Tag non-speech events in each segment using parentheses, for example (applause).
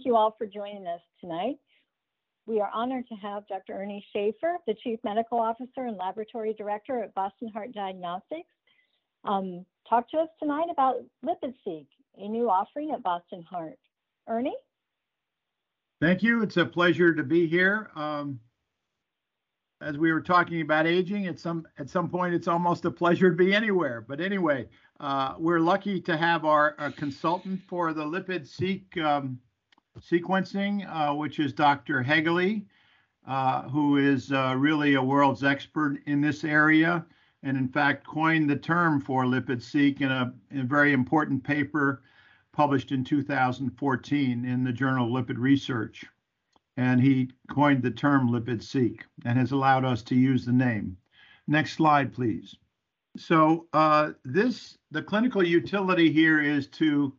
thank you all for joining us tonight. We are honored to have Dr. Ernie Schaefer, the Chief Medical Officer and Laboratory Director at Boston Heart Diagnostics, um, talk to us tonight about LipidSeq, a new offering at Boston Heart. Ernie? Thank you. It's a pleasure to be here. Um, as we were talking about aging, at some at some point, it's almost a pleasure to be anywhere. But anyway, uh, we're lucky to have our, our, consultant for the LipidSeq um, sequencing, uh, which is Dr. Hegele, uh, who is uh, really a world's expert in this area, and in fact coined the term for LipidSeq in a, in a very important paper published in 2014 in the Journal of Lipid Research and he coined the term LipidSeq and has allowed us to use the name. Next slide, please. So uh, this, the clinical utility here is to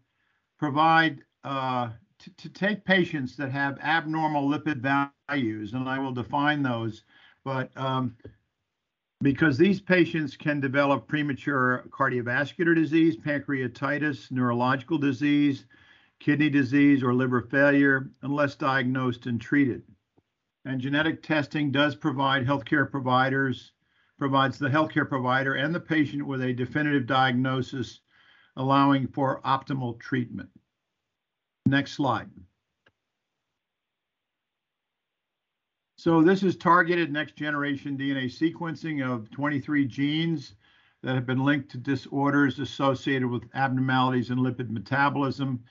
provide, uh, to take patients that have abnormal lipid values, and I will define those, but um, because these patients can develop premature cardiovascular disease, pancreatitis, neurological disease, kidney disease, or liver failure unless diagnosed and treated. And genetic testing does provide healthcare providers, provides the healthcare provider and the patient with a definitive diagnosis, allowing for optimal treatment. Next slide. So this is targeted next generation DNA sequencing of 23 genes that have been linked to disorders associated with abnormalities in lipid metabolism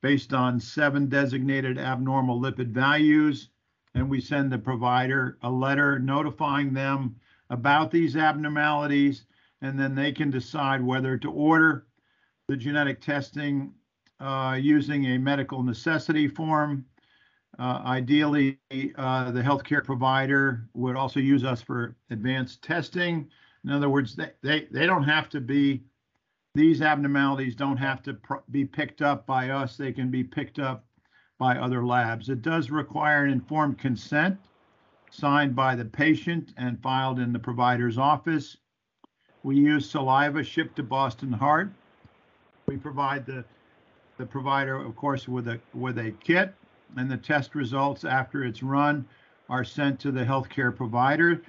based on seven designated abnormal lipid values. And we send the provider a letter notifying them about these abnormalities, and then they can decide whether to order the genetic testing using a medical necessity form. Uh, ideally, uh, the healthcare provider would also use us for advanced testing. In other words, they, they, they don't have to be these abnormalities don't have to be picked up by us. They can be picked up by other labs. It does require an informed consent signed by the patient and filed in the provider's office. We use saliva shipped to Boston Heart. We provide the the provider, of course, with a with a kit, and the test results after it's run are sent to the healthcare provider.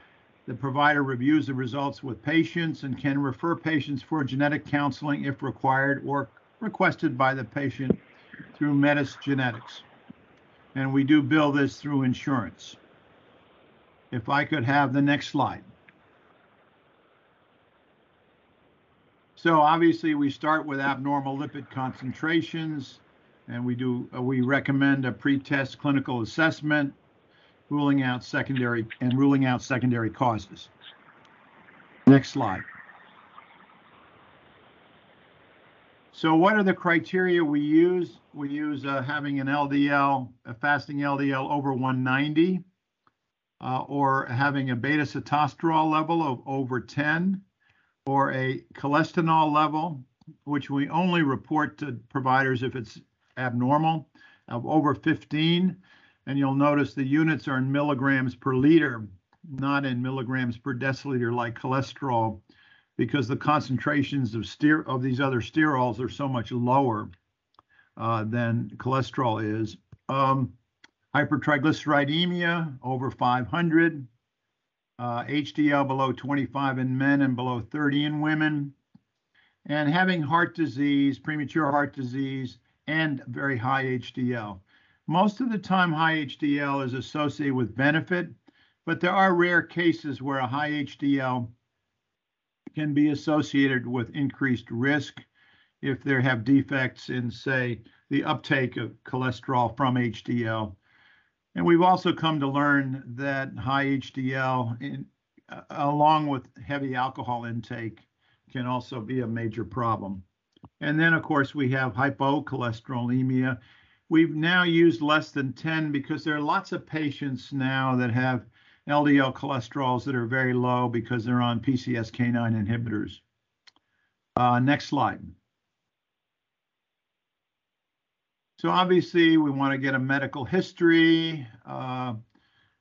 The provider reviews the results with patients and can refer patients for genetic counseling if required or requested by the patient through Medis Genetics. And we do bill this through insurance. If I could have the next slide. So obviously we start with abnormal lipid concentrations and we do uh, we recommend a pre-test clinical assessment ruling out secondary and ruling out secondary causes. Next slide. So what are the criteria we use? We use uh, having an LDL, a fasting LDL over 190, uh, or having a beta sitosterol level of over 10, or a cholestanol level, which we only report to providers if it's abnormal, of over 15, and you'll notice the units are in milligrams per liter, not in milligrams per deciliter like cholesterol, because the concentrations of steer of these other sterols are so much lower uh, than cholesterol is. Um, hypertriglyceridemia over 500, uh, HDL below 25 in men and below 30 in women, and having heart disease, premature heart disease, and very high HDL. Most of the time, high HDL is associated with benefit, but there are rare cases where a high HDL can be associated with increased risk if there have defects in, say, the uptake of cholesterol from HDL. And we've also come to learn that high HDL, in, uh, along with heavy alcohol intake, can also be a major problem. And then, of course, we have hypocholesterolemia. We've now used less than 10 because there are lots of patients now that have LDL cholesterols that are very low because they're on PCSK9 inhibitors. Uh, next slide. So obviously we want to get a medical history. Uh,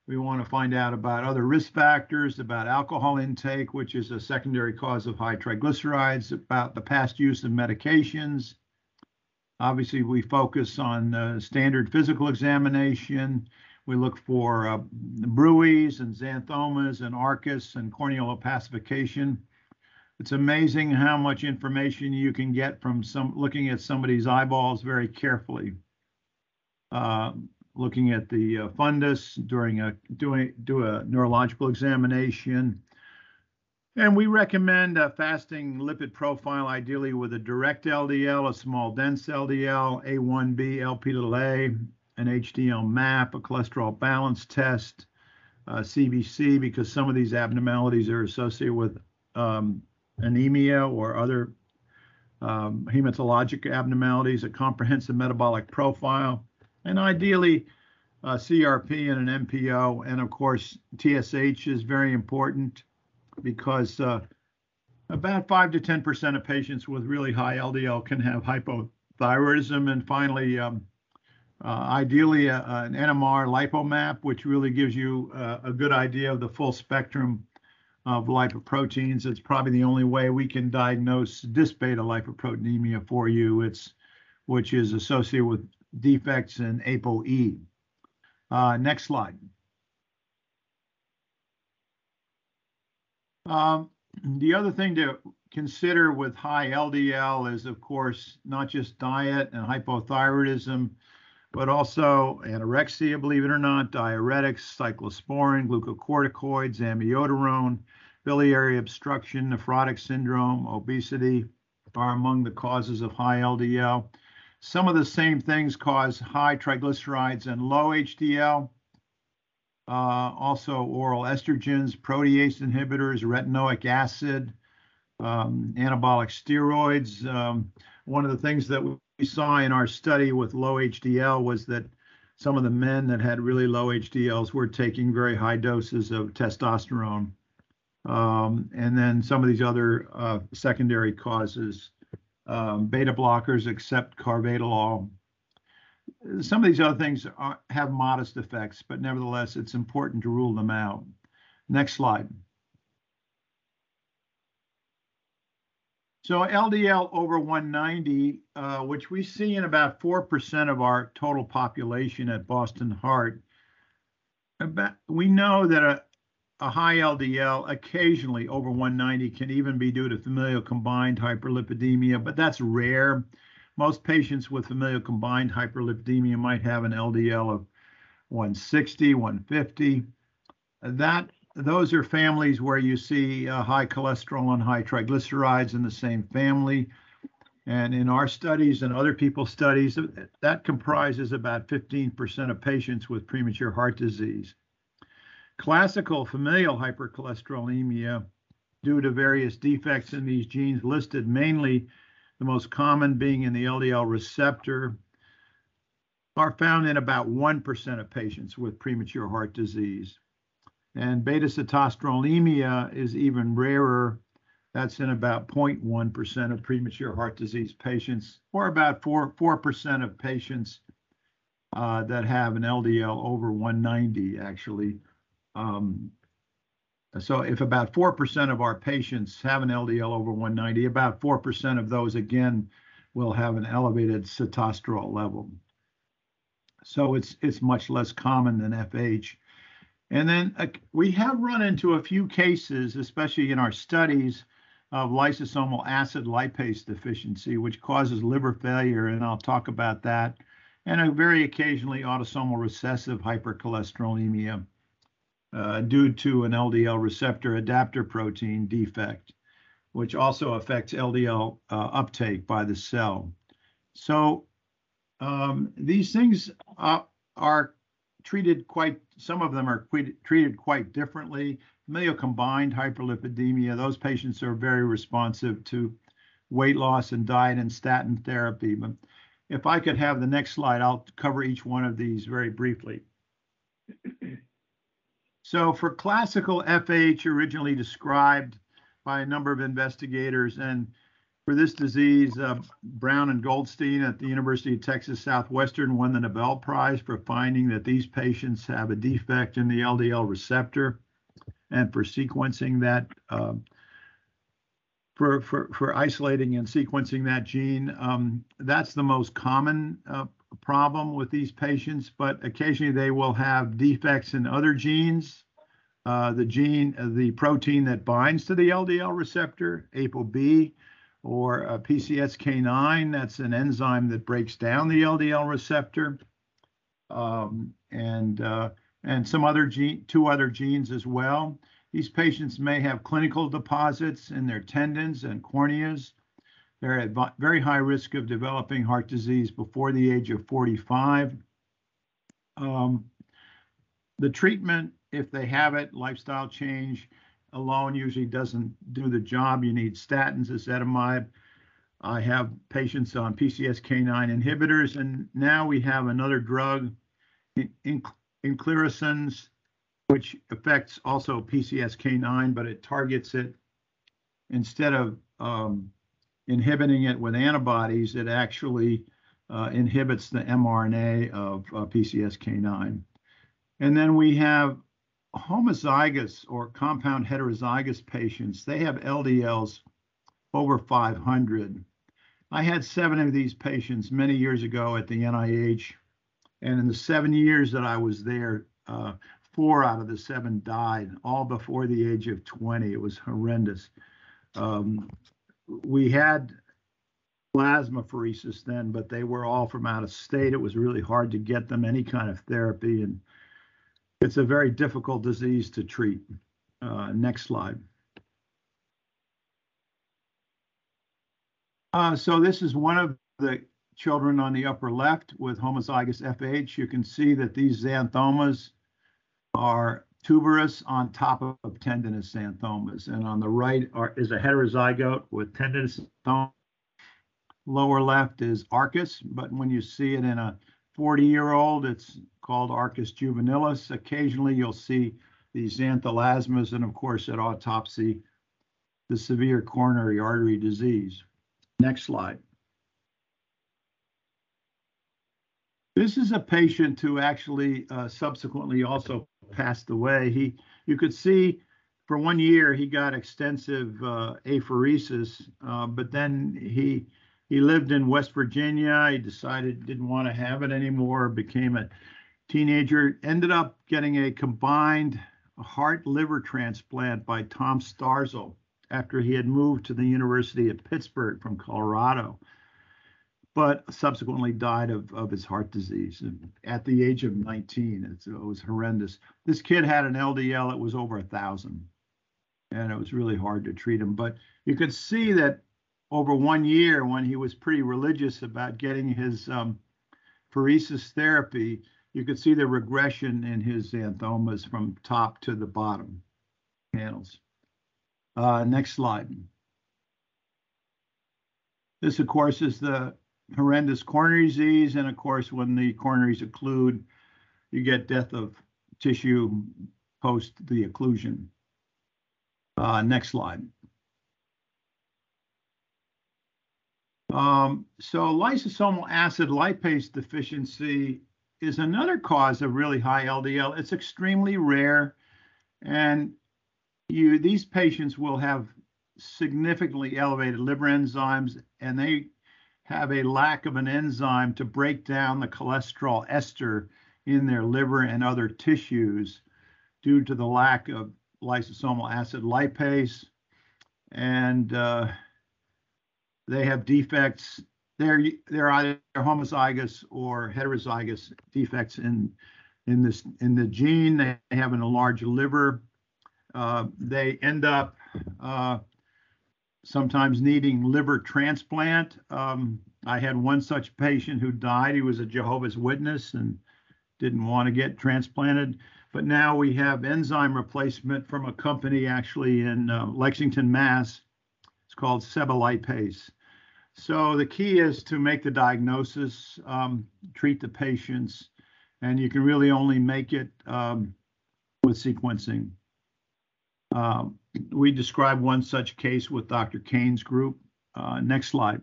we want to find out about other risk factors, about alcohol intake, which is a secondary cause of high triglycerides, about the past use of medications, Obviously, we focus on uh, standard physical examination. We look for uh, and xanthomas and arcus and corneal opacification. It's amazing how much information you can get from some looking at somebody's eyeballs very carefully. Uh, looking at the uh, fundus during a doing do a neurological examination. And we recommend a fasting lipid profile, ideally with a direct LDL, a small dense LDL, A1B, LP-A, an HDL map, a cholesterol balance test, uh, CBC, because some of these abnormalities are associated with um, anemia or other um, hematologic abnormalities, a comprehensive metabolic profile, and ideally CRP and an MPO. And of course, TSH is very important because uh, about 5 to 10% of patients with really high LDL can have hypothyroidism. And finally, um, uh, ideally, uh, an NMR lipomap, which really gives you uh, a good idea of the full spectrum of lipoproteins. It's probably the only way we can diagnose beta lipoproteinemia for you. It's which is associated with defects in ApoE. Uh, next slide. Um, the other thing to consider with high LDL is, of course, not just diet and hypothyroidism, but also anorexia, believe it or not, diuretics, cyclosporin, glucocorticoids, amiodarone, biliary obstruction, nephrotic syndrome, obesity are among the causes of high LDL. Some of the same things cause high triglycerides and low HDL. Uh, also, oral estrogens, protease inhibitors, retinoic acid, um, anabolic steroids. Um, one of the things that we saw in our study with low HDL was that some of the men that had really low HDLs were taking very high doses of testosterone. Um, and then some of these other uh, secondary causes um, beta blockers except carvedilol. Some of these other things are, have modest effects, but nevertheless, it's important to rule them out. Next slide. So LDL over 190, uh, which we see in about 4% of our total population at Boston Heart, about, we know that a, a high LDL occasionally over 190 can even be due to familial combined hyperlipidemia, but that's rare. Most patients with familial combined hyperlipidemia might have an LDL of 160, 150. That those are families where you see uh, high cholesterol and high triglycerides in the same family. And in our studies and other people's studies, that comprises about 15% of patients with premature heart disease. Classical familial hypercholesterolemia, due to various defects in these genes listed, mainly the most common being in the LDL receptor, are found in about 1% of patients with premature heart disease. And beta sitosterolemia is even rarer. That's in about 0.1% of premature heart disease patients, or about 4, 4% of patients uh, that have an LDL over 190, actually. Um, so if about 4% of our patients have an LDL over 190, about 4% of those, again, will have an elevated sitosterol level. So it's it's much less common than FH. And then uh, we have run into a few cases, especially in our studies, of lysosomal acid lipase deficiency, which causes liver failure, and I'll talk about that, and very occasionally autosomal recessive hypercholesterolemia uh, due to an LDL receptor adapter protein defect, which also affects LDL uh, uptake by the cell. So um, these things uh, are treated quite, some of them are treated quite differently. Familial combined hyperlipidemia, those patients are very responsive to weight loss and diet and statin therapy. But if I could have the next slide, I'll cover each one of these very briefly. So for classical FH, originally described by a number of investigators, and for this disease, uh, Brown and Goldstein at the University of Texas Southwestern won the Nobel Prize for finding that these patients have a defect in the LDL receptor and for sequencing that uh, for, for, for isolating and sequencing that gene. Um, that's the most common uh, problem with these patients, but occasionally they will have defects in other genes. Uh, the gene, uh, the protein that binds to the LDL receptor, ApoB, or uh, PCSK9, that's an enzyme that breaks down the LDL receptor, um, and uh, and some other gene, two other genes as well. These patients may have clinical deposits in their tendons and corneas. They're at very high risk of developing heart disease before the age of 45. Um, the treatment, if they have it, lifestyle change alone usually doesn't do the job. You need statins, ezetimibe. I have patients on PCSK9 inhibitors, and now we have another drug, inclisiran, which affects also PCSK9, but it targets it instead of um, inhibiting it with antibodies, it actually uh, inhibits the mRNA of uh, PCSK9. And then we have homozygous or compound heterozygous patients. They have LDLs over 500. I had seven of these patients many years ago at the NIH. And in the seven years that I was there, uh, four out of the seven died, all before the age of 20. It was horrendous. Um, we had plasma pheresis then, but they were all from out of state. It was really hard to get them any kind of therapy, and it's a very difficult disease to treat. Uh, next slide. Uh, so this is one of the children on the upper left with homozygous FH. You can see that these xanthomas are tuberous on top of tendinous xanthomas. And on the right are, is a heterozygote with tendinous xanthoma. Lower left is arcus, but when you see it in a 40 year old, it's called arcus juvenilis. Occasionally you'll see these xanthelasmas, and of course, at autopsy, the severe coronary artery disease. Next slide. This is a patient who actually uh, subsequently also passed away. He, you could see for one year he got extensive uh, apheresis, uh, but then he he lived in West Virginia. He decided didn't want to have it anymore. Became a teenager. Ended up getting a combined heart liver transplant by Tom Starzl after he had moved to the University of Pittsburgh from Colorado but subsequently died of, of his heart disease at the age of 19. It's, it was horrendous. This kid had an LDL that was over a thousand, and it was really hard to treat him. But you could see that over one year, when he was pretty religious about getting his um, pheresis therapy, you could see the regression in his xanthomas from top to the bottom panels. Uh, next slide. This, of course, is the horrendous coronary disease. And of course, when the coronaries occlude, you get death of tissue post the occlusion. Uh, next slide. Um, so lysosomal acid lipase deficiency is another cause of really high LDL. It's extremely rare, and you these patients will have significantly elevated liver enzymes, and they have a lack of an enzyme to break down the cholesterol ester in their liver and other tissues due to the lack of lysosomal acid lipase. And uh, they have defects. They're, they're either homozygous or heterozygous defects in, in, this, in the gene. They have an enlarged liver. Uh, they end up uh, sometimes needing liver transplant. Um, I had one such patient who died. He was a Jehovah's Witness and didn't want to get transplanted. But now we have enzyme replacement from a company actually in uh, Lexington, Mass. It's called Sebelipase. So the key is to make the diagnosis, um, treat the patients, and you can really only make it um, with sequencing. Um, we describe one such case with Dr. Kane's group. Uh, next slide.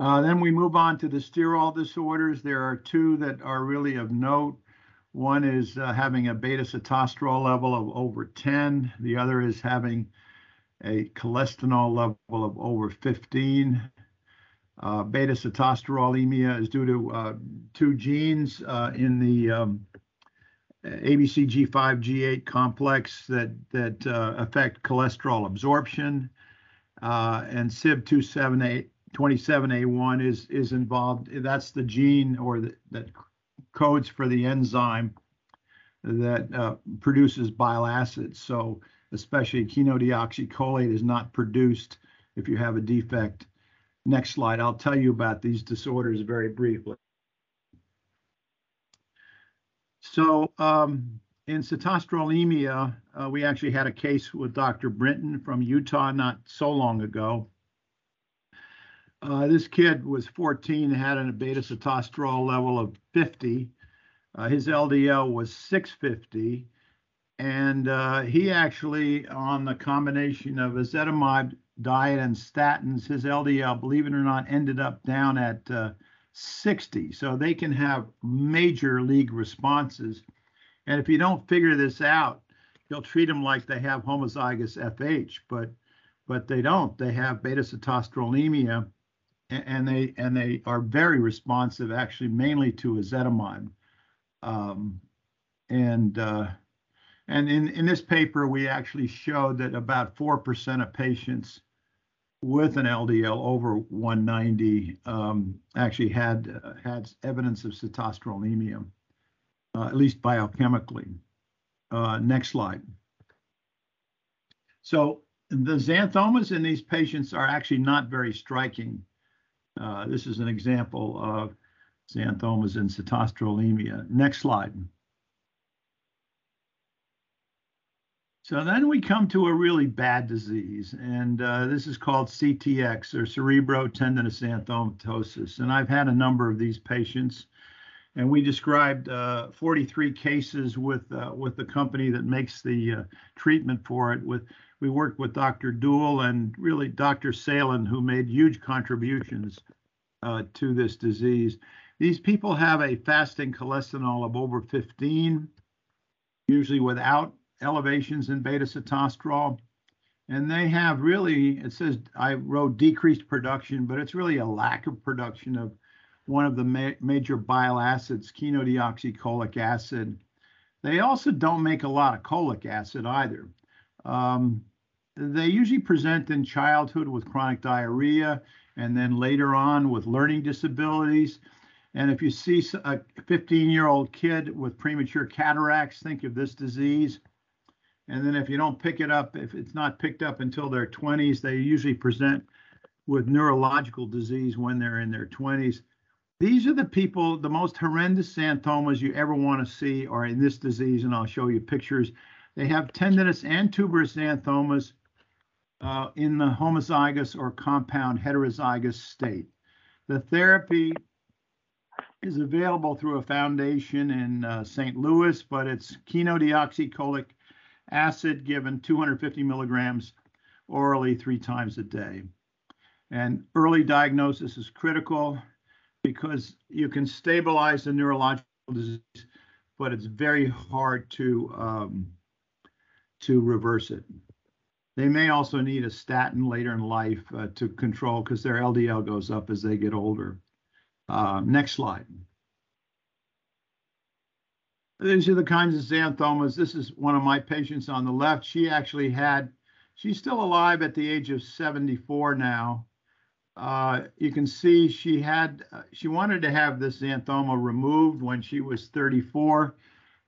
Uh, then we move on to the sterol disorders. There are two that are really of note. One is uh, having a beta sitosterol level of over 10. The other is having a cholestanol level of over 15. Uh, beta sitosterolemia is due to uh, two genes uh, in the um, ABCG5 G8 complex that that uh, affect cholesterol absorption, uh, and CYP27A 27A1 is is involved. That's the gene or the, that codes for the enzyme that uh, produces bile acids. So especially chenodeoxycholate is not produced if you have a defect. Next slide. I'll tell you about these disorders very briefly. So um, in sitosterolemia, uh, we actually had a case with Dr. Brinton from Utah not so long ago. Uh, this kid was 14, had a beta sitosterol level of 50. Uh, his LDL was 650. And uh, he actually, on the combination of ezetimibe diet and statins, his LDL, believe it or not, ended up down at uh, 60. So they can have major league responses. And if you don't figure this out, you'll treat them like they have homozygous FH, but but they don't. They have beta sitosterolemia, and they and they are very responsive, actually, mainly to ezetimibe. Um, and uh, and in, in this paper, we actually showed that about 4% of patients with an LDL over 190 um, actually had uh, had evidence of sitosterolemia, uh, at least biochemically. Uh, next slide. So the xanthomas in these patients are actually not very striking. Uh, this is an example of xanthomas in sitosterolemia. Next slide. So then we come to a really bad disease, and uh, this is called CTX or cerebrotendinous xanthomatosis. And I've had a number of these patients, and we described uh, 43 cases with uh, with the company that makes the uh, treatment for it. With we worked with Dr. Duell and really Dr. Salen, who made huge contributions uh, to this disease. These people have a fasting cholestanol of over 15, usually without elevations in beta sitosterol. And they have really, it says, I wrote decreased production, but it's really a lack of production of one of the ma major bile acids, chenodeoxycholic acid. They also don't make a lot of cholic acid either. Um, they usually present in childhood with chronic diarrhea and then later on with learning disabilities. And if you see a 15 year old kid with premature cataracts, think of this disease. And then if you don't pick it up, if it's not picked up until their 20s, they usually present with neurological disease when they're in their 20s. These are the people, the most horrendous xanthomas you ever want to see are in this disease, and I'll show you pictures. They have tendinous and tuberous xanthomas uh, in the homozygous or compound heterozygous state. The therapy is available through a foundation in uh, St. Louis, but it's chenodeoxycholic acid given 250 milligrams orally three times a day. And early diagnosis is critical because you can stabilize the neurological disease, but it's very hard to um, to reverse it. They may also need a statin later in life uh, to control because their LDL goes up as they get older. Uh, next slide. These are the kinds of xanthomas. This is one of my patients on the left. She actually had, she's still alive at the age of 74 now. Uh, you can see she had, uh, she wanted to have this xanthoma removed when she was 34.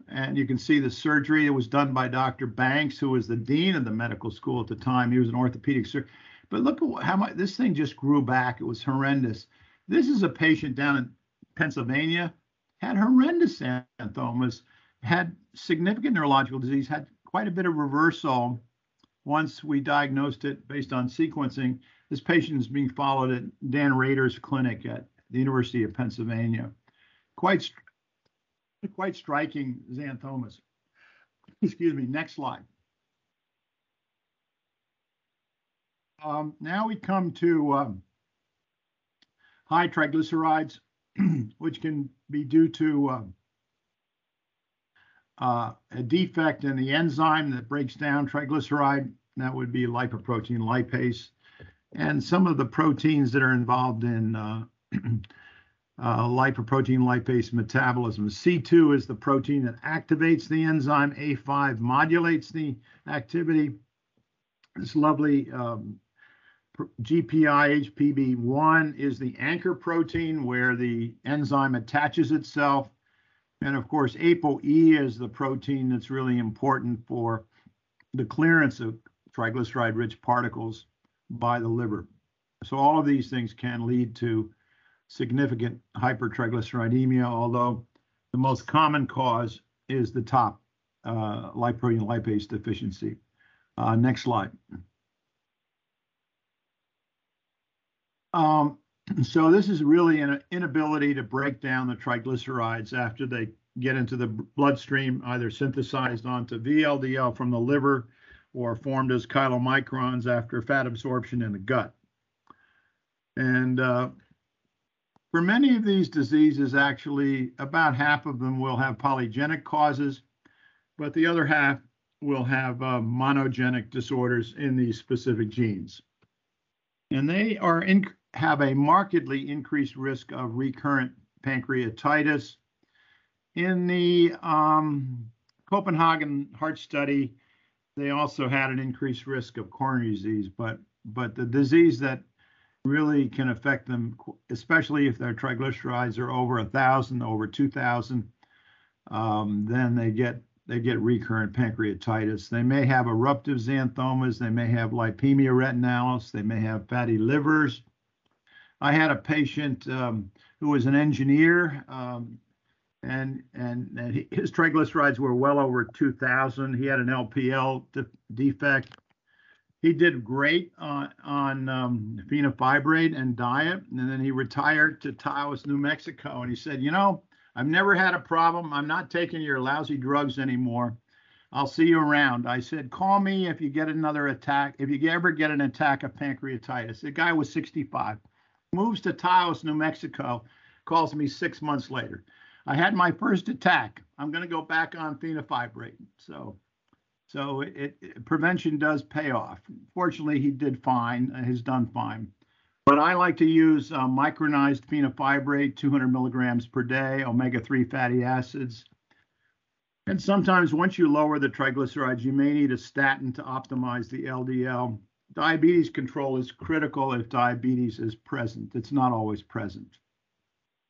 And you can see the surgery. It was done by Dr. Banks, who was the dean of the medical school at the time. He was an orthopedic surgeon. But look at how much this thing just grew back. It was horrendous. This is a patient down in Pennsylvania had horrendous xanthomas, had significant neurological disease, had quite a bit of reversal once we diagnosed it based on sequencing. This patient is being followed at Dan Rader's clinic at the University of Pennsylvania. Quite, quite striking xanthomas. Excuse me, next slide. Um, now we come to um, high triglycerides, (clears throat) which can be due to uh, uh, a defect in the enzyme that breaks down triglyceride. That would be lipoprotein lipase. And some of the proteins that are involved in uh, (clears throat) uh, lipoprotein lipase metabolism. C2 is the protein that activates the enzyme. A5 modulates the activity. This lovely um, GPIHBP1 is the anchor protein where the enzyme attaches itself. And of course, ApoE is the protein that's really important for the clearance of triglyceride rich particles by the liver. So all of these things can lead to significant hypertriglyceridemia, although the most common cause is the top uh, lipoprotein lipase deficiency. Uh, next slide. Um, so this is really an inability to break down the triglycerides after they get into the bloodstream, either synthesized onto VLDL from the liver or formed as chylomicrons after fat absorption in the gut. And uh, for many of these diseases, actually, about half of them will have polygenic causes, but the other half will have uh, monogenic disorders in these specific genes. And they are in, have a markedly increased risk of recurrent pancreatitis. In the um, Copenhagen heart study, they also had an increased risk of coronary disease, but but the disease that really can affect them, especially if their triglycerides are over a thousand, over two thousand, um, then they get they get recurrent pancreatitis. They may have eruptive xanthomas. They may have lipemia retinalis. They may have fatty livers. I had a patient um, who was an engineer, um, and and, and his triglycerides were well over 2,000. He had an LPL de- defect. He did great on, on um, fenofibrate and diet, and then he retired to Taos, New Mexico. And he said, "You know, I've never had a problem. I'm not taking your lousy drugs anymore. I'll see you around." I said, "Call me if you get another attack. If you ever get an attack of pancreatitis." The guy was 65 moves to Taos, New Mexico, calls me six months later. I had my first attack. I'm going to go back on fenofibrate. So, so it, it, prevention does pay off. Fortunately, he did fine. Uh, has done fine. But I like to use uh, micronized fenofibrate, 200 milligrams per day, omega-3 fatty acids. And sometimes once you lower the triglycerides, you may need a statin to optimize the LDL diabetes control is critical if diabetes is present. It's not always present.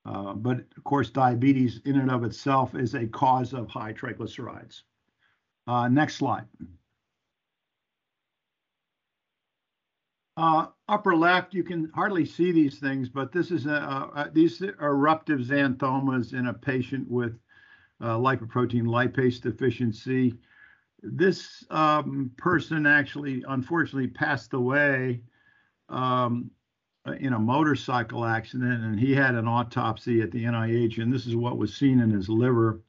Uh, but of course, diabetes in and of itself is a cause of high triglycerides. Uh, next slide. Uh, upper left, you can hardly see these things, but this is a, a, these eruptive xanthomas in a patient with uh, lipoprotein lipase deficiency this um, person actually, unfortunately, passed away um, in a motorcycle accident, and he had an autopsy at the NIH, and this is what was seen in his liver.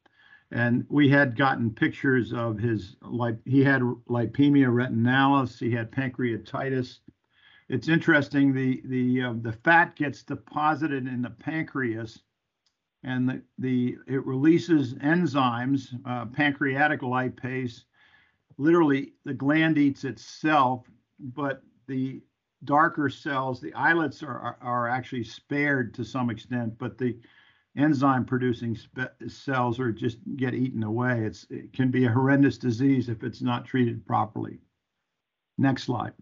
And we had gotten pictures of his like he had lipemia retinalis, he had pancreatitis. It's interesting the the uh, the fat gets deposited in the pancreas, and the the it releases enzymes, uh, pancreatic lipase, literally the gland eats itself, but the darker cells, the islets are, are, are actually spared to some extent, but the enzyme producing cells are just get eaten away. It's, it can be a horrendous disease if it's not treated properly. Next slide.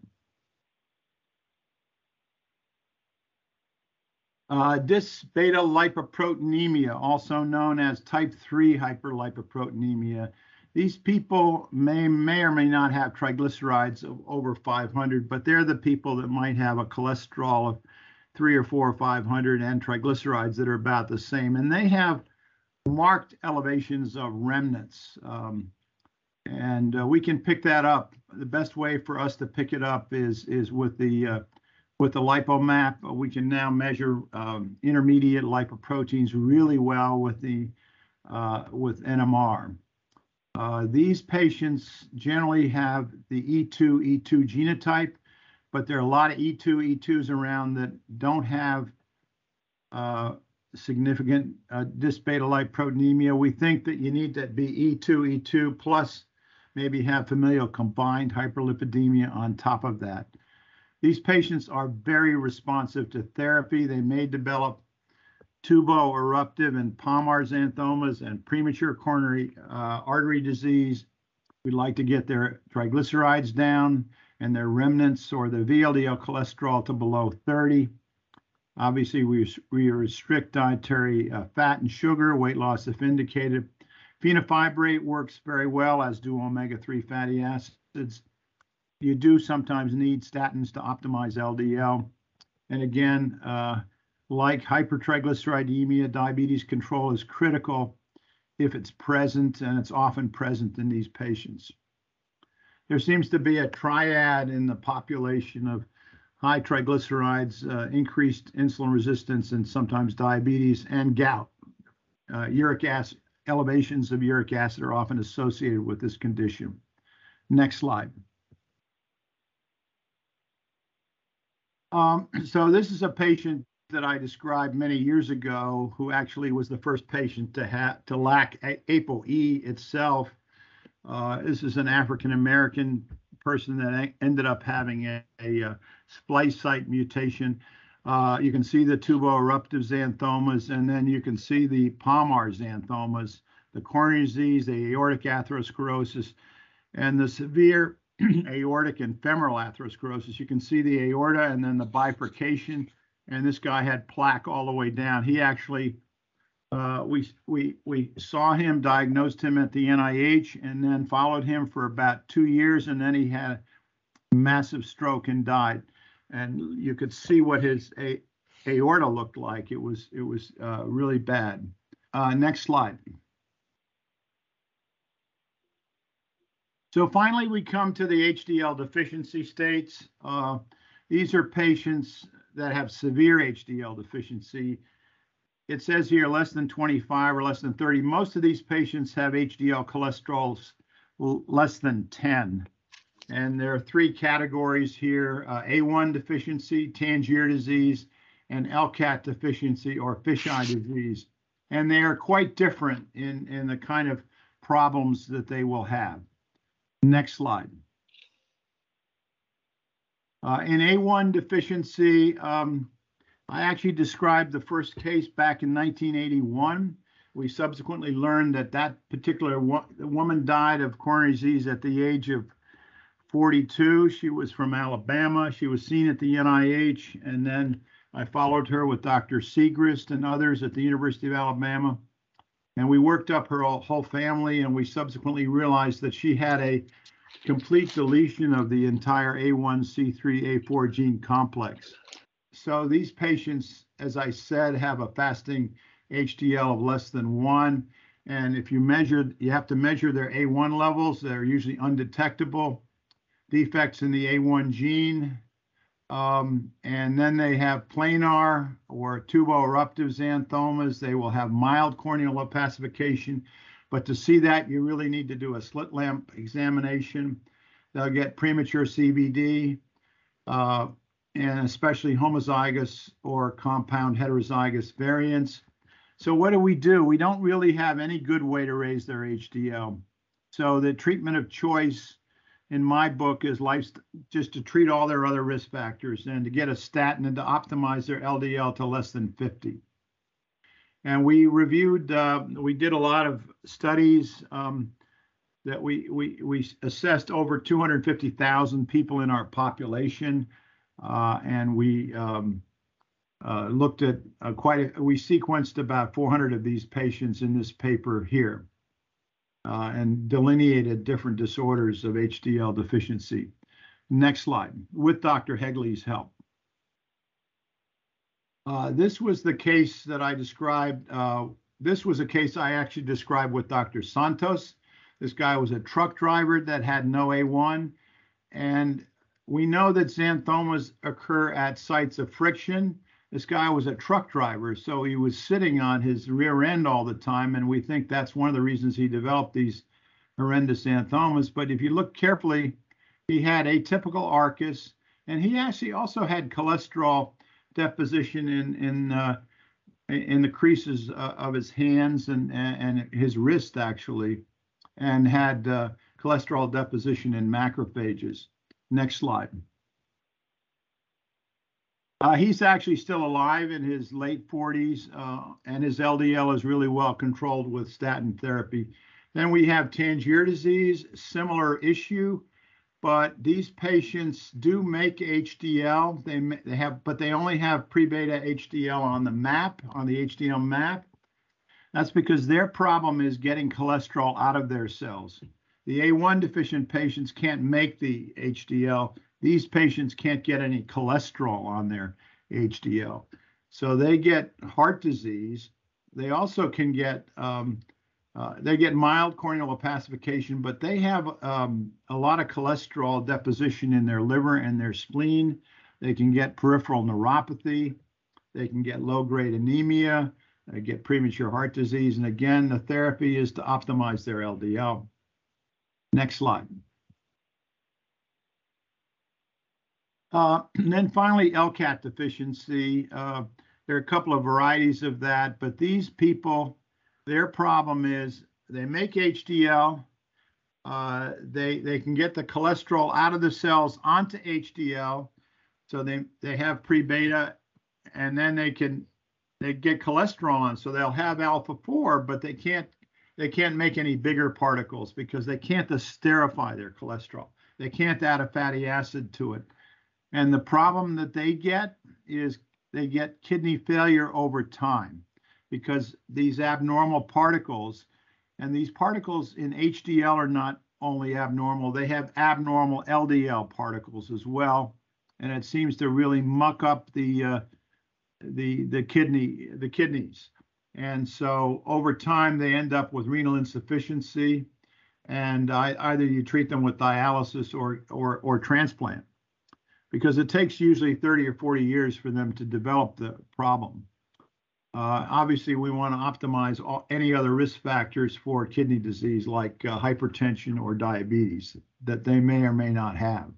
Uh, this beta lipoproteinemia, also known as type 3 hyperlipoproteinemia, these people may may or may not have triglycerides of over 500, but they're the people that might have a cholesterol of three or four or 500 and triglycerides that are about the same, and they have marked elevations of remnants. Um, and uh, we can pick that up. The best way for us to pick it up is is with the uh, with the lipomap. We can now measure um, intermediate lipoproteins really well with the uh, with NMR. Uh, these patients generally have the E2, E2 genotype, but there are a lot of E2, E2s around that don't have uh, significant uh, dysbeta-lipoproteinemia. We think that you need to be E2, E2 plus maybe have familial combined hyperlipidemia on top of that. These patients are very responsive to therapy. They may develop tubo-eruptive and palmar xanthomas and premature coronary uh, artery disease. We'd like to get their triglycerides down and their remnants or the VLDL cholesterol to below 30. Obviously, we, we restrict dietary uh, fat and sugar, weight loss if indicated. Fenofibrate works very well, as do omega-3 fatty acids. You do sometimes need statins to optimize LDL. And again, uh, like hypertriglyceridemia, diabetes control is critical if it's present, and it's often present in these patients. There seems to be a triad in the population of high triglycerides, uh, increased insulin resistance, and sometimes diabetes and gout. Uh, uric acid elevations of uric acid are often associated with this condition. Next slide. Um, so this is a patient that I described many years ago who actually was the first patient to have to lack ApoE itself. Uh, this is an African American person that ended up having a, a, a splice site mutation. Uh, you can see the tubo-eruptive xanthomas, and then you can see the palmar xanthomas, the coronary disease, the aortic atherosclerosis, and the severe (clears throat) aortic and femoral atherosclerosis. You can see the aorta and then the bifurcation, and this guy had plaque all the way down. He actually, uh, we we we saw him, diagnosed him at the NIH, and then followed him for about two years, and then he had a massive stroke and died and you could see what his a- aorta looked like. It was it was uh, really bad. Uh, next slide. So finally, we come to the HDL deficiency states. Uh, these are patients that have severe HDL deficiency. It says here less than 25 or less than 30. Most of these patients have HDL cholesterols less than 10. And there are three categories here, uh, A1 deficiency, Tangier disease, and LCAT deficiency or fisheye disease. And they are quite different in, in the kind of problems that they will have. Next slide. Uh, in A1 deficiency, um, I actually described the first case back in 1981. We subsequently learned that that particular wo woman died of coronary disease at the age of 42. She was from Alabama. She was seen at the NIH, and then I followed her with Dr. Siegrist and others at the University of Alabama. And we worked up her whole family, and we subsequently realized that she had a complete deletion of the entire A1C3A4 gene complex. So these patients, as I said, have a fasting HDL of less than one. And if you measure, you have to measure their A1 levels. They're usually undetectable defects in the A1 gene. Um, and then they have planar or tubo-eruptive xanthomas. They will have mild corneal opacification. But to see that, you really need to do a slit lamp examination. They'll get premature CVD, uh, and especially homozygous or compound heterozygous variants. So what do we do? We don't really have any good way to raise their HDL. So the treatment of choice in my book is just to treat all their other risk factors and to get a statin and to optimize their LDL to less than 50. And we reviewed, uh, we did a lot of studies um, that we, we, we assessed over 250,000 people in our population. Uh, and we um, uh, looked at uh, quite a, we sequenced about 400 of these patients in this paper here uh, and delineated different disorders of HDL deficiency. Next slide, with Dr. Hegele's help. Uh, this was the case that I described. Uh, this was a case I actually described with Dr. Santos. This guy was a truck driver that had no A1. And we know that xanthomas occur at sites of friction this guy was a truck driver, so he was sitting on his rear end all the time, and we think that's one of the reasons he developed these horrendous xanthomas. But if you look carefully, he had atypical Arcus, and he actually also had cholesterol deposition in in uh, in the creases uh, of his hands and, and his wrist actually, and had uh, cholesterol deposition in macrophages. Next slide. Uh, he's actually still alive in his late 40s, uh, and his LDL is really well controlled with statin therapy. Then we have Tangier disease, similar issue, but these patients do make HDL. They, they have, but they only have pre-beta HDL on the map, on the HDL map. That's because their problem is getting cholesterol out of their cells. The A1 deficient patients can't make the HDL. These patients can't get any cholesterol on their HDL. So they get heart disease. They also can get um, uh, they get mild corneal opacification, but they have um, a lot of cholesterol deposition in their liver and their spleen. They can get peripheral neuropathy. They can get low grade anemia, they get premature heart disease. And again, the therapy is to optimize their LDL. Next slide. Uh, and then finally, LCAT deficiency. Uh, there are a couple of varieties of that, but these people their problem is they make HDL. Uh, they they can get the cholesterol out of the cells onto HDL, so they they have pre-beta, and then they can they get cholesterol on, so they'll have alpha four, but they can't they can't make any bigger particles because they can't esterify their cholesterol. They can't add a fatty acid to it, and the problem that they get is they get kidney failure over time because these abnormal particles, and these particles in HDL are not only abnormal, they have abnormal LDL particles as well. And it seems to really muck up the uh, the the kidney the kidneys. And so over time they end up with renal insufficiency, and I, either you treat them with dialysis or or or transplant, because it takes usually 30 or 40 years for them to develop the problem. Uh, obviously, we want to optimize all, any other risk factors for kidney disease like uh, hypertension or diabetes that they may or may not have.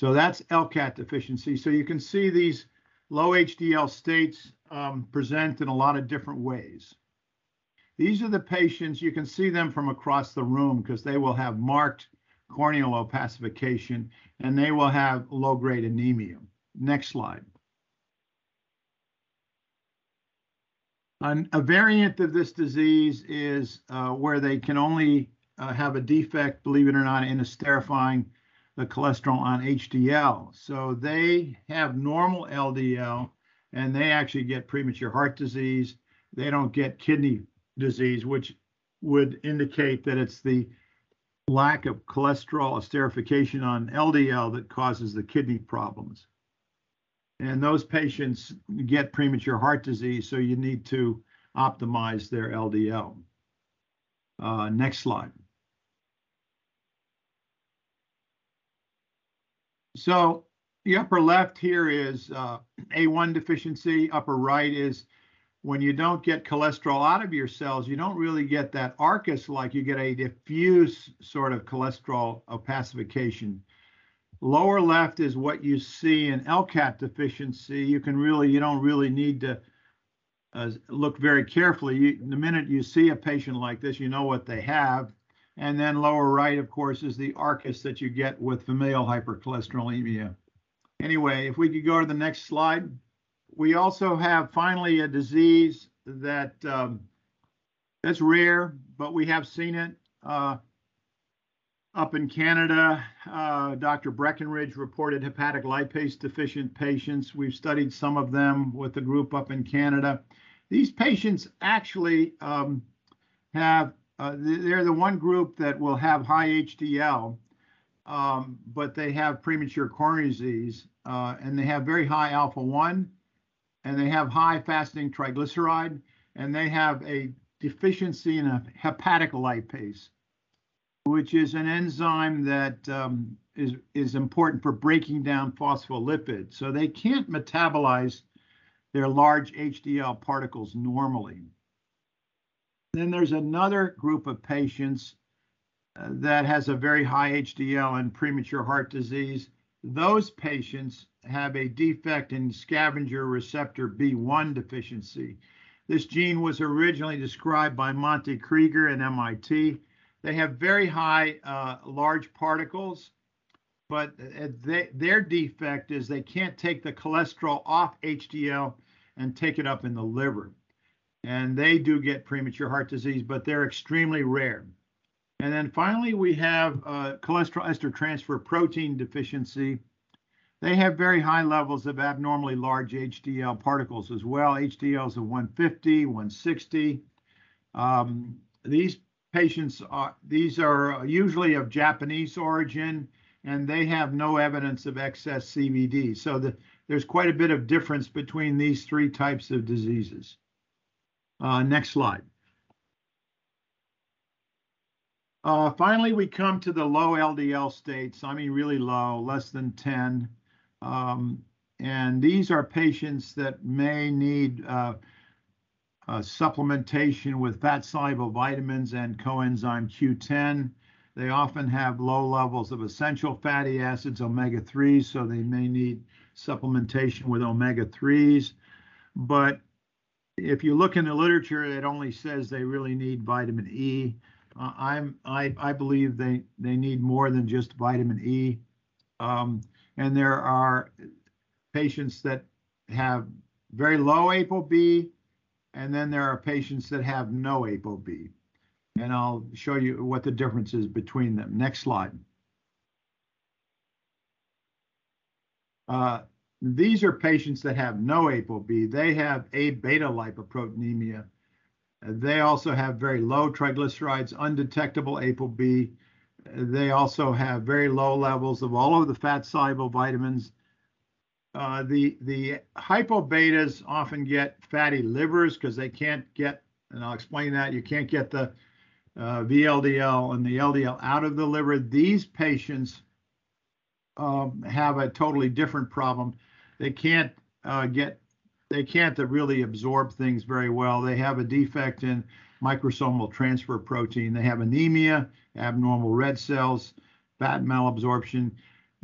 So that's LCAT deficiency. So you can see these low HDL states um, present in a lot of different ways. These are the patients, you can see them from across the room because they will have marked corneal opacification and they will have low grade anemia. Next slide. An, a variant of this disease is uh, where they can only uh, have a defect, believe it or not, in esterifying the cholesterol on HDL. So they have normal LDL and they actually get premature heart disease. They don't get kidney disease, which would indicate that it's the lack of cholesterol esterification on LDL that causes the kidney problems. And those patients get premature heart disease, so you need to optimize their LDL. Uh, next slide. So the upper left here is uh, A1 deficiency. Upper right is when you don't get cholesterol out of your cells, you don't really get that ARCUS like you get a diffuse sort of cholesterol opacification. Lower left is what you see in LCAT deficiency. You can really, you don't really need to uh, look very carefully. You, the minute you see a patient like this, you know what they have. And then lower right, of course, is the ARCUS that you get with familial hypercholesterolemia. Anyway, if we could go to the next slide. We also have finally a disease that um, that's rare, but we have seen it. Uh, up in Canada, uh, Dr. Breckenridge reported hepatic lipase deficient patients. We've studied some of them with the group up in Canada. These patients actually um, have, uh, they're the one group that will have high HDL, um, but they have premature coronary disease uh, and they have very high alpha 1 and they have high fasting triglyceride and they have a deficiency in a hepatic lipase which is an enzyme that um, is is important for breaking down phospholipids. So they can't metabolize their large HDL particles normally. Then there's another group of patients uh, that has a very high HDL and premature heart disease. those patients have a defect in scavenger receptor B1 deficiency. This gene was originally described by Monty Krieger and MIT. They have very high uh, large particles, but uh, they, their defect is they can't take the cholesterol off HDL and take it up in the liver. And they do get premature heart disease, but they're extremely rare. And then finally, we have uh, cholesterol ester transfer protein deficiency. They have very high levels of abnormally large HDL particles as well. HDLs of 150, 160. Um, these patients are these are usually of Japanese origin, and they have no evidence of excess CVD. So the, there's quite a bit of difference between these three types of diseases. Uh, next slide. Uh, finally, we come to the low LDL states. I mean, really low, less than 10. Um, and these are patients that may need uh, uh, supplementation with fat soluble vitamins and coenzyme Q10. They often have low levels of essential fatty acids, omega 3s, so they may need supplementation with omega 3s. But if you look in the literature, it only says they really need vitamin E. Uh, I'm I I believe they they need more than just vitamin E, um, and there are patients that have very low ApoB, and then there are patients that have no ApoB, and I'll show you what the difference is between them. Next slide. Uh, these are patients that have no ApoB. They have A beta lipoproteinemia they also have very low triglycerides, undetectable ApoB. They also have very low levels of all of the fat soluble vitamins. Uh, the the hypobetas often get fatty livers because they can't get, and I'll explain that you can't get the uh, VLDL and the LDL out of the liver. These patients um, have a totally different problem. They can't uh, get they can't really absorb things very well. They have a defect in microsomal transfer protein. They have anemia, abnormal red cells, fat malabsorption.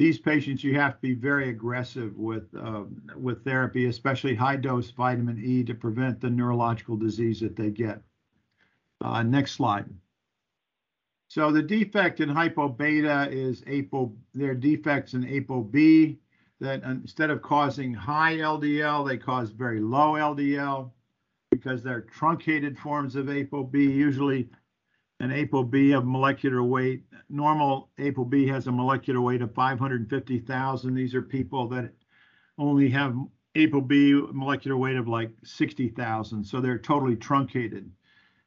These patients, you have to be very aggressive with uh, with therapy, especially high dose vitamin E to prevent the neurological disease that they get. Uh, next slide. So the defect in hypobeta is apo. There are defects in apoB that instead of causing high LDL, they cause very low LDL because they're truncated forms of ApoB, usually an ApoB of molecular weight. Normal ApoB has a molecular weight of 550,000. These are people that only have ApoB molecular weight of like 60,000. So they're totally truncated.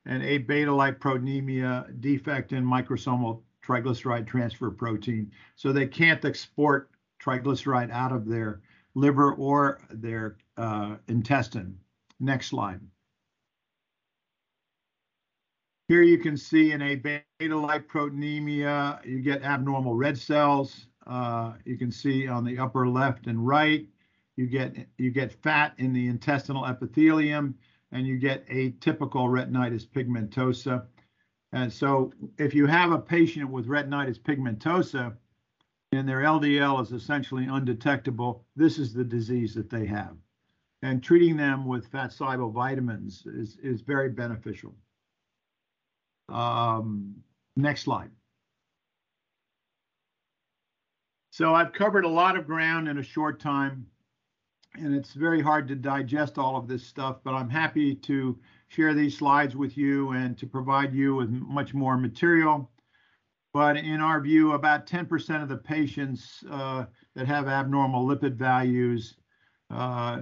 And A beta lipoproteinemia defect in microsomal triglyceride transfer protein. So they can't export triglyceride out of their liver or their uh, intestine. Next slide. Here you can see in A beta lipoproteinemia, you get abnormal red cells. Uh, you can see on the upper left and right, you get you get fat in the intestinal epithelium, and you get atypical retinitis pigmentosa. And so, if you have a patient with retinitis pigmentosa, and their LDL is essentially undetectable, this is the disease that they have. And treating them with fat soluble vitamins is, is very beneficial. Um, next slide. So I've covered a lot of ground in a short time, and it's very hard to digest all of this stuff, but I'm happy to share these slides with you and to provide you with much more material. But in our view, about 10% of the patients uh, that have abnormal lipid values, uh,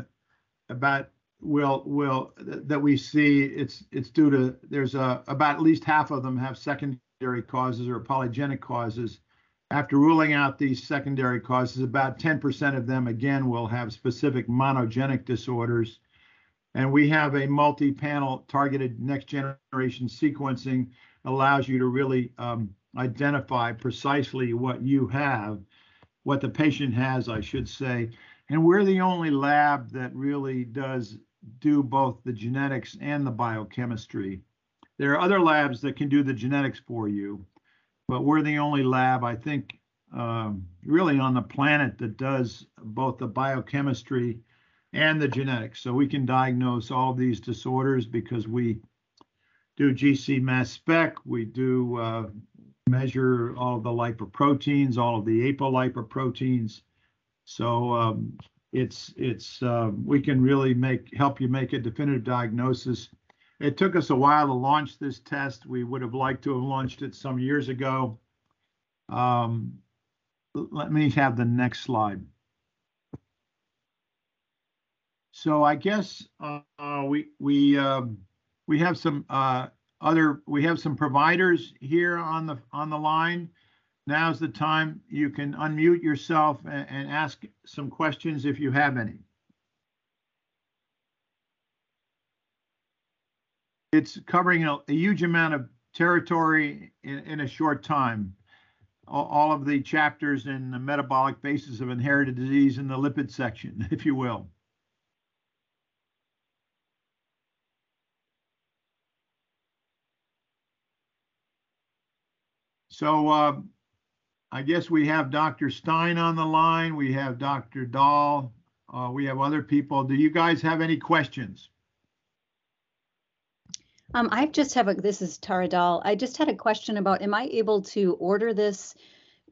about will will that we see it's it's due to there's a about at least half of them have secondary causes or polygenic causes. After ruling out these secondary causes, about 10% of them again will have specific monogenic disorders. And we have a multi-panel targeted next generation sequencing allows you to really um, identify precisely what you have, what the patient has, I should say. And we're the only lab that really does do both the genetics and the biochemistry. There are other labs that can do the genetics for you, but we're the only lab, I think, um, really on the planet that does both the biochemistry and the genetics. So we can diagnose all these disorders because we do GC mass spec, we do uh, measure all of the lipoproteins, all of the apolipoproteins. So um, it's it's uh, we can really make help you make a definitive diagnosis. It took us a while to launch this test. We would have liked to have launched it some years ago. Um, let me have the next slide. So I guess uh, we we um, we have some uh, other we have some providers here on the on the line. Now's the time you can unmute yourself and, and ask some questions if you have any. It's covering a, a huge amount of territory in, in a short time. All, all of the chapters in the metabolic basis of inherited disease in the lipid section, (laughs) if you will. So uh, I guess we have Dr. Stein on the line. We have Dr. Dahl. Uh, we have other people. Do you guys have any questions? Um, I just have a, this is Tara Dahl. I just had a question about, am I able to order this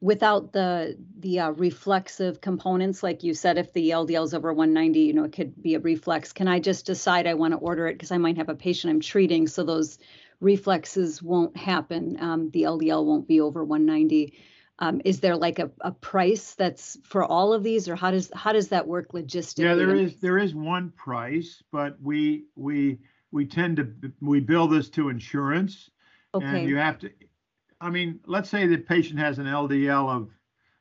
without the, the uh, reflexive components? Like you said, if the LDL is over 190, you know, it could be a reflex. Can I just decide I want to order it because I might have a patient I'm treating, so those reflexes won't happen. Um, the LDL won't be over 190. Um, is there like a, a price that's for all of these, or how does how does that work logistically? Yeah, there is there is one price, but we we we tend to we bill this to insurance, Okay. and you have to. I mean, let's say the patient has an LDL of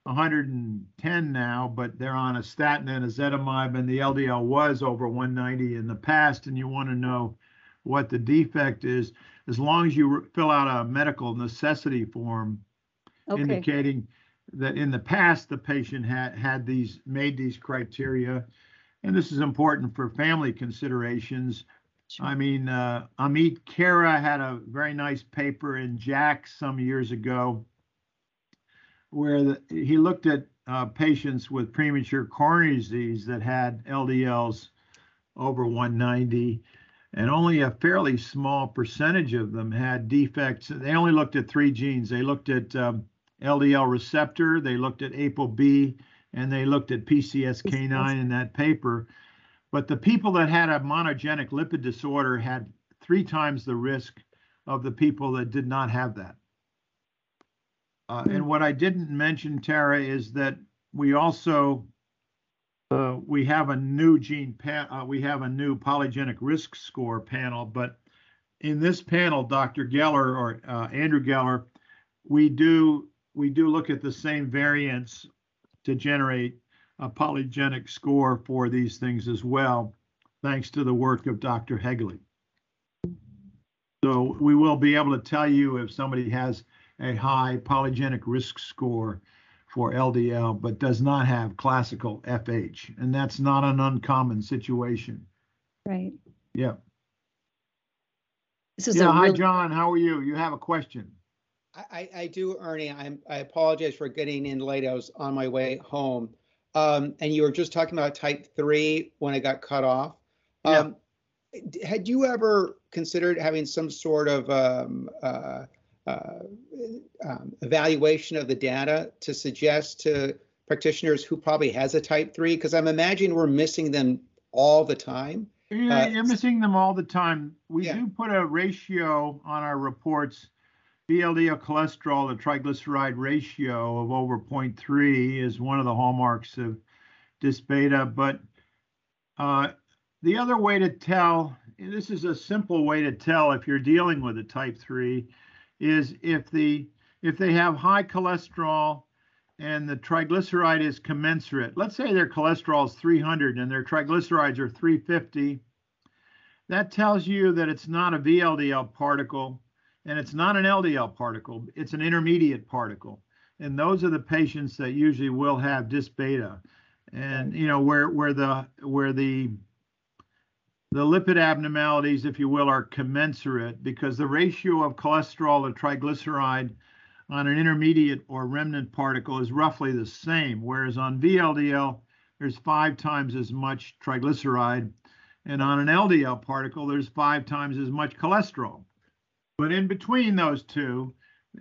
110 now, but they're on a statin and ezetimibe, and the LDL was over 190 in the past, and you want to know what the defect is. As long as you fill out a medical necessity form okay. indicating that in the past the patient had had these made these criteria, and this is important for family considerations. Sure. I mean, uh, Amit Khera had a very nice paper in JACC some years ago where the, he looked at uh, patients with premature coronary disease that had LDLs over 190, and only a fairly small percentage of them had defects. They only looked at three genes. They looked at um, LDL receptor, they looked at ApoB, and they looked at PCSK9 in that paper. But the people that had a monogenic lipid disorder had three times the risk of the people that did not have that. Uh, and what I didn't mention, Tara, is that we also uh, we have a new gene pa- uh, we have a new polygenic risk score panel, but in this panel, Dr. Geller or uh, Andrew Geller, we do we do look at the same variants to generate a polygenic score for these things as well, thanks to the work of Dr. Hegele. So we will be able to tell you if somebody has a high polygenic risk score for LDL, but does not have classical FH. And that's not an uncommon situation. Right. Yeah. This is Yeah. a Hi, really, John. How are you? You have a question? I, I I do, Ernie. I'm, I apologize for getting in late. I was on my way home. Um, and you were just talking about type three when it got cut off. Yeah. Um, d- had you ever considered having some sort of um, uh, uh, um, evaluation of the data to suggest to practitioners who probably has a type three? Because I'm imagining we're missing them all the time. Yeah, Uh, you're missing them all the time. We Yeah. do put a ratio on our reports. VLDL cholesterol to triglyceride ratio of over 0.3 is one of the hallmarks of dysbeta. But uh, the other way to tell, and this is a simple way to tell if you're dealing with a type 3, is if the if they have high cholesterol and the triglyceride is commensurate. Let's say their cholesterol is 300 and their triglycerides are 350. That tells you that it's not a VLDL particle and it's not an LDL particle, it's an intermediate particle. And those are the patients that usually will have dysbeta. And you know where where the where the the lipid abnormalities, if you will, are commensurate because the ratio of cholesterol to triglyceride on an intermediate or remnant particle is roughly the same, whereas on VLDL, there's five times as much triglyceride, and on an LDL particle, there's five times as much cholesterol. But in between those two,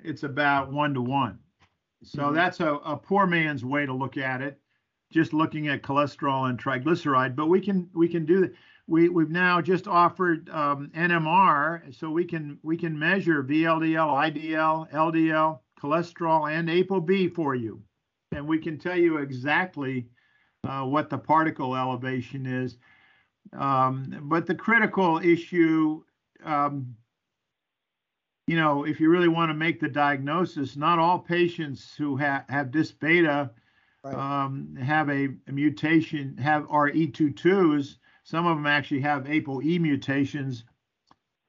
it's about one to one. So Mhm. that's a, a poor man's way to look at it, just looking at cholesterol and triglyceride. But we can we can do that. We we've now just offered um, NMR, so we can we can measure VLDL, IDL, LDL, cholesterol, and ApoB for you, and we can tell you exactly uh, what the particle elevation is. Um, but the critical issue, um, you know, if you really want to make the diagnosis, not all patients who ha- have dysbeta Right. um, have a, a mutation, have are E22s. Some of them actually have ApoE mutations.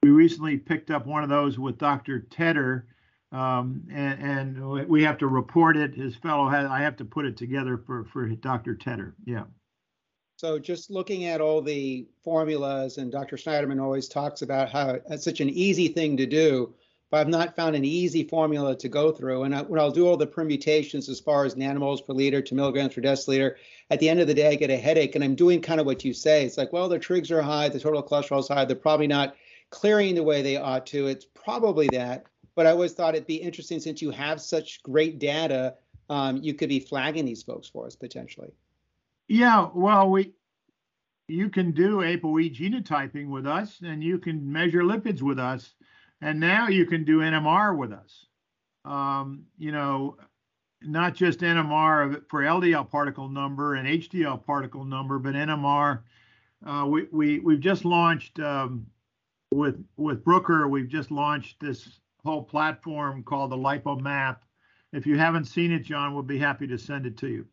We recently picked up one of those with Dr. Tedder, um, and, and we have to report it. His fellow has, I have to put it together for, for Dr. Tedder. Yeah. So just looking at all the formulas, and Dr. Schneiderman always talks about how it's such an easy thing to do, but I've not found an easy formula to go through. And I, when I'll do all the permutations as far as nanomoles per liter to milligrams per deciliter, at the end of the day, I get a headache. And I'm doing kind of what you say. It's like, well, the trigs are high, the total cholesterol is high. They're probably not clearing the way they ought to. It's probably that. But I always thought it'd be interesting since you have such great data, um, you could be flagging these folks for us potentially. Yeah, well, we you can do ApoE genotyping with us, and you can measure lipids with us, and now you can do NMR with us. Um, you know, not just NMR for LDL particle number and HDL particle number, but NMR. Uh, we we we've just launched um, with with Bruker. We've just launched this whole platform called the LipoMap. If you haven't seen it, John, we'll be happy to send it to you.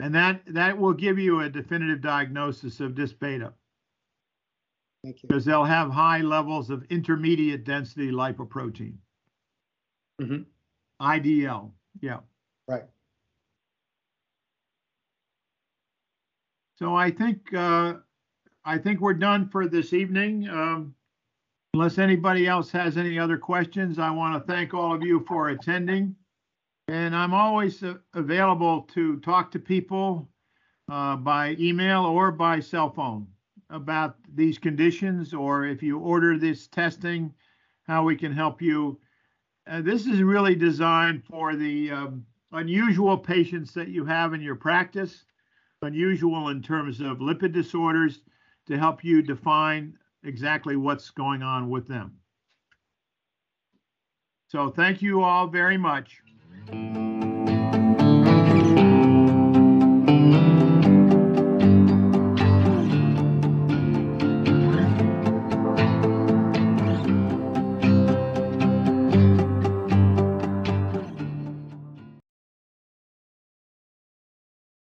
And that, that will give you a definitive diagnosis of dysbeta Thank you. because they'll have high levels of intermediate density lipoprotein. Mhm. IDL, yeah. Right. So I think, uh, I think we're done for this evening. Um, unless anybody else has any other questions, I want to thank all of you for attending. And I'm always uh, available to talk to people uh, by email or by cell phone about these conditions, or if you order this testing, how we can help you. Uh, this is really designed for the um, unusual patients that you have in your practice, unusual in terms of lipid disorders, to help you define exactly what's going on with them. So thank you all very much.